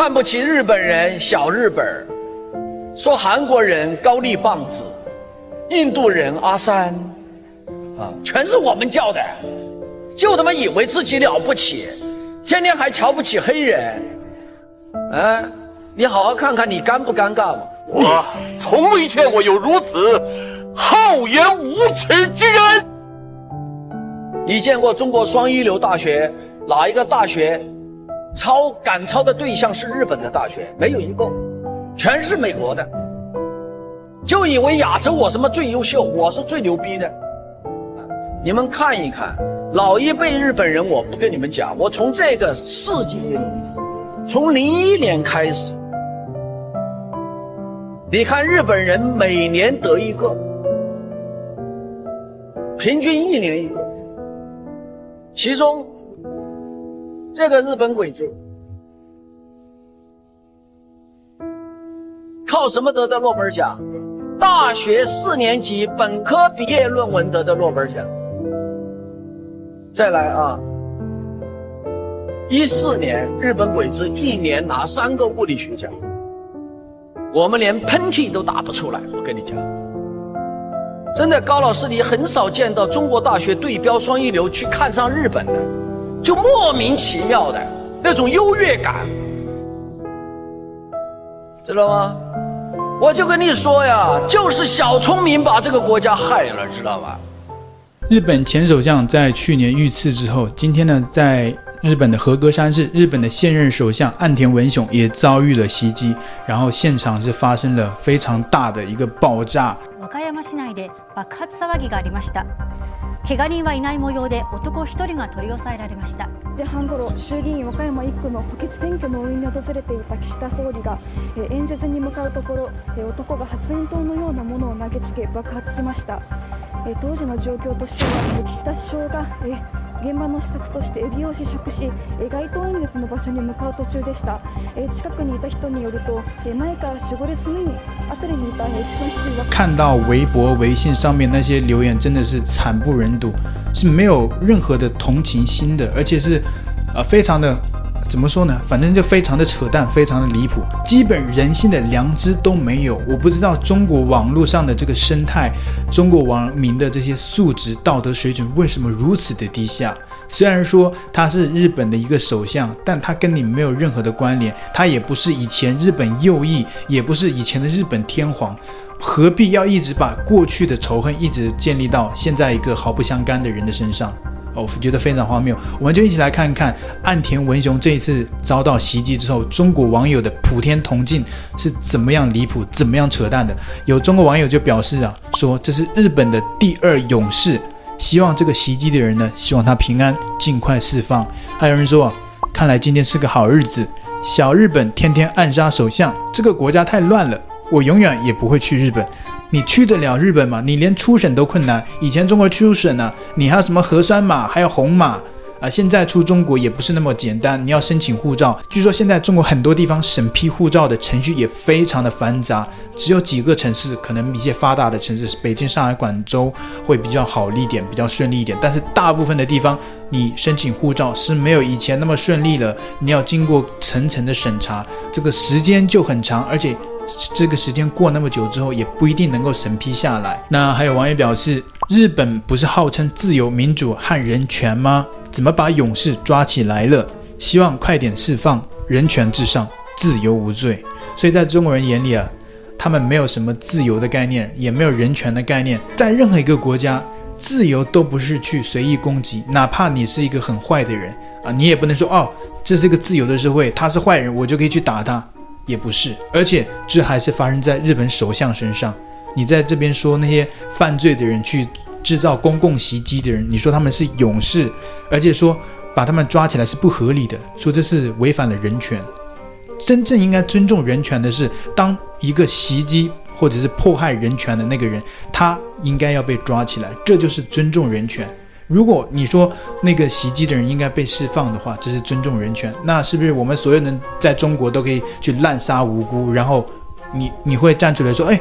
看不起日本人小日本，说韩国人高丽棒子，印度人阿三，啊，全是我们叫的，就他妈以为自己了不起，天天还瞧不起黑人，啊，你好好看看你尴不尴尬嘛？我从未见过有如此厚颜无耻之人。你见过中国双一流大学哪一个大学超赶超的对象是日本的大学？没有一个，全是美国的。就以为亚洲我什么最优秀，我是最牛逼的。你们看一看，老一辈日本人，我不跟你们讲，我从这个世纪，从零一年开始。你看日本人每年得一个，平均一年一个。其中，这个日本鬼子靠什么得的诺贝尔奖？大学四年级本科毕业论文得的诺贝尔奖。再来啊，一四年日本鬼子一年拿三个物理学奖。我们连喷嚏都打不出来，我跟你讲，真的，高老师，你很少见到中国大学对标双一流去看上日本的，就莫名其妙的那种优越感，知道吗？我就跟你说呀，就是小聪明把这个国家害了，知道吗？日本前首相在去年遇刺之后，今天呢，在。日本的和歌山市，日本的现任首相岸田文雄也遭遇了袭击，然后现场是发生了非常大的一个爆炸。和歌山市内で爆発騒ぎがありました。 怪我人はいない模様で男1人が取り押さえられました。時半ごろ、衆議院和歌山1区の補欠選挙の応援に訪れていた岸田総理が演説に向かうところ、男が発煙筒のようなものを投げつけ爆発しました。当時の状況としては岸田首相が現場の視察としてエビを試食し街頭演説の場所に向かう途中でした。近くにいた人によると前から守护列目に辺りにいた少年看到微博微信上面那些留言真的是惨不忍睹是没有任何的同情心的而且是呃非常的怎么说呢？反正就非常的扯淡，非常的离谱，基本人性的良知都没有。我不知道中国网络上的这个生态，中国网民的这些素质、道德水准为什么如此的低下？虽然说他是日本的一个首相，但他跟你没有任何的关联，他也不是以前日本右翼，也不是以前的日本天皇，何必要一直把过去的仇恨一直建立到现在一个毫不相干的人的身上？我觉得非常荒谬，我们就一起来看看岸田文雄这一次遭到袭击之后，中国网友的普天同庆是怎么样离谱、怎么样扯淡的。有中国网友就表示啊，说这是日本的第二勇士，希望这个袭击的人呢，希望他平安，尽快释放。还有人说啊，看来今天是个好日子，小日本天天暗杀首相，这个国家太乱了，我永远也不会去日本。你去得了日本吗？你连出省都困难。以前中国出省呢、你还有什么核酸码，还有红码啊？现在出中国也不是那么简单，你要申请护照。据说现在中国很多地方审批护照的程序也非常的繁杂，只有几个城市，可能一些发达的城市，北京、上海、广州会比较好一点，比较顺利一点。但是大部分的地方，你申请护照是没有以前那么顺利了，你要经过层层的审查，这个时间就很长，而且。这个时间过那么久之后，也不一定能够审批下来。那还有网友表示，日本不是号称自由、民主和人权吗？怎么把勇士抓起来了？希望快点释放，人权至上，自由无罪。所以在中国人眼里啊，他们没有什么自由的概念，也没有人权的概念。在任何一个国家，自由都不是去随意攻击，哪怕你是一个很坏的人啊，你也不能说哦，这是一个自由的社会，他是坏人，我就可以去打他。也不是，而且这还是发生在日本首相身上。你在这边说那些犯罪的人去制造公共袭击的人，你说他们是勇士，而且说把他们抓起来是不合理的，说这是违反了人权。真正应该尊重人权的是，当一个袭击或者是迫害人权的那个人，他应该要被抓起来，这就是尊重人权。如果你说那个袭击的人应该被释放的话，这是尊重人权，那是不是我们所有人在中国都可以去滥杀无辜？然后你你会站出来说，哎，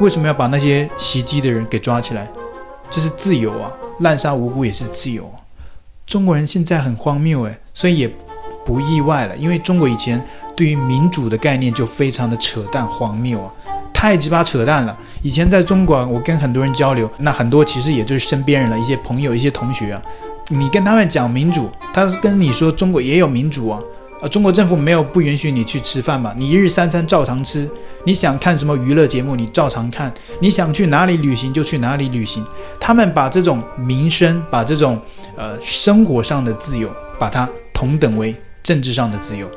为什么要把那些袭击的人给抓起来？这是自由啊，滥杀无辜也是自由。中国人现在很荒谬哎，所以也不意外了，因为中国以前对于民主的概念就非常的扯淡荒谬啊，太鸡巴扯淡了。以前在中国，我跟很多人交流，那很多其实也就是身边人了，一些朋友、一些同学啊，你跟他们讲民主，他跟你说中国也有民主啊。啊，中国政府没有不允许你去吃饭嘛？你一日三餐照常吃，你想看什么娱乐节目，你照常看，你想去哪里旅行就去哪里旅行。他们把这种民生，把这种呃生活上的自由，把它同等为政治上的自由，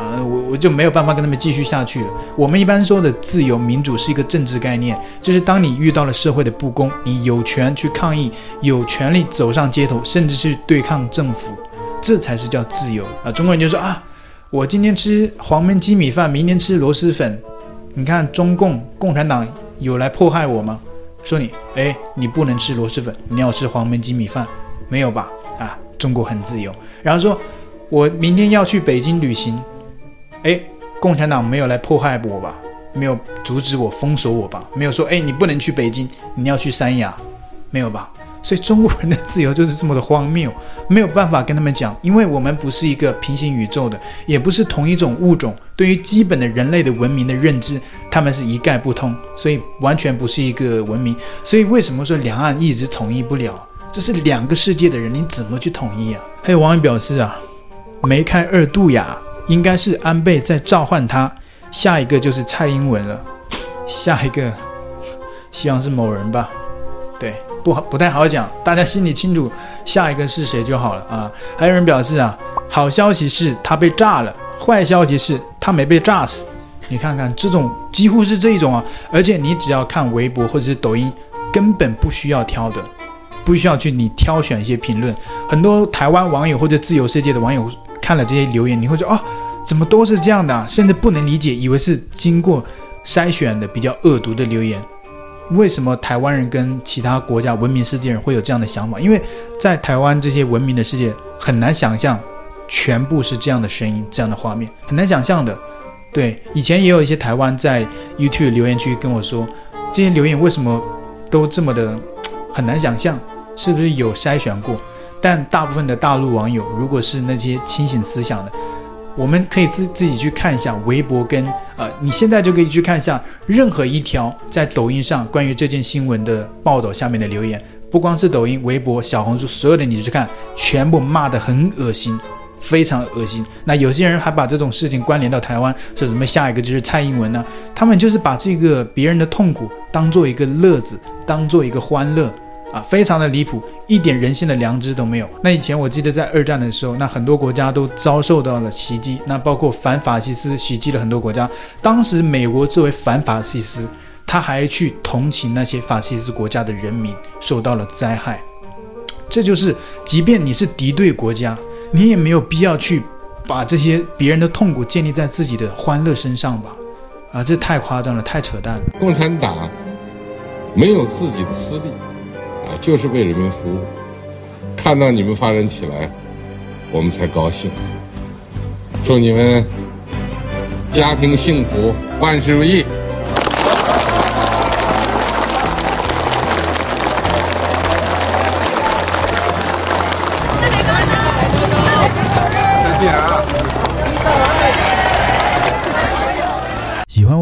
啊、我我就没有办法跟他们继续下去了。我们一般说的自由民主是一个政治概念，就是当你遇到了社会的不公，你有权去抗议，有权利走上街头，甚至是对抗政府。这才是叫自由啊！中国人就说啊，我今天吃黄焖鸡米饭，明天吃螺蛳粉。你看中共共产党有来迫害我吗？说你，哎，你不能吃螺蛳粉，你要吃黄焖鸡米饭，没有吧？啊，中国很自由。然后说，我明天要去北京旅行，哎，共产党没有来迫害我吧？没有阻止我，封锁我吧？没有说，哎，你不能去北京，你要去三亚，没有吧？所以中国人的自由就是这么的荒谬，没有办法跟他们讲，因为我们不是一个平行宇宙的，也不是同一种物种，对于基本的人类的文明的认知，他们是一概不通，所以完全不是一个文明。所以为什么说两岸一直统一不了？这是两个世界的人，你怎么去统一啊？还有网友表示啊，梅开二度呀，应该是安倍在召唤他，下一个就是蔡英文了，下一个 希望是某人吧，对。不好，不太好讲，大家心里清楚，下一个是谁就好了啊。还有人表示啊，好消息是他被炸了，坏消息是他没被炸死。你看看这种几乎是这一种啊，而且你只要看微博或者是抖音，根本不需要挑的，不需要去你挑选一些评论。很多台湾网友或者自由世界的网友看了这些留言，你会说啊，怎么都是这样的，甚至不能理解，以为是经过筛选的比较恶毒的留言。为什么台湾人跟其他国家文明世界人会有这样的想法？因为在台湾这些文明的世界很难想象，全部是这样的声音、这样的画面，很难想象的。对，以前也有一些台湾在 YouTube 留言区跟我说，这些留言为什么都这么的很难想象，是不是有筛选过？但大部分的大陆网友，如果是那些清醒思想的。我们可以自自己去看一下微博跟呃，你现在就可以去看一下任何一条在抖音上关于这件新闻的报道下面的留言，不光是抖音、微博、小红书，所有的你去看，全部骂得很恶心，非常恶心。那有些人还把这种事情关联到台湾，说什么下一个就是蔡英文呢？他们就是把这个别人的痛苦当做一个乐子，当做一个欢乐。啊，非常的离谱，一点人性的良知都没有。那以前我记得在二战的时候，那很多国家都遭受到了袭击，那包括反法西斯袭击了很多国家。当时美国作为反法西斯，他还去同情那些法西斯国家的人民受到了灾害。这就是，即便你是敌对国家，你也没有必要去把这些别人的痛苦建立在自己的欢乐身上吧？啊，这太夸张了，太扯淡了。共产党没有自己的私利。就是为人民服务，看到你们发展起来，我们才高兴。祝你们家庭幸福，万事如意。再见啊！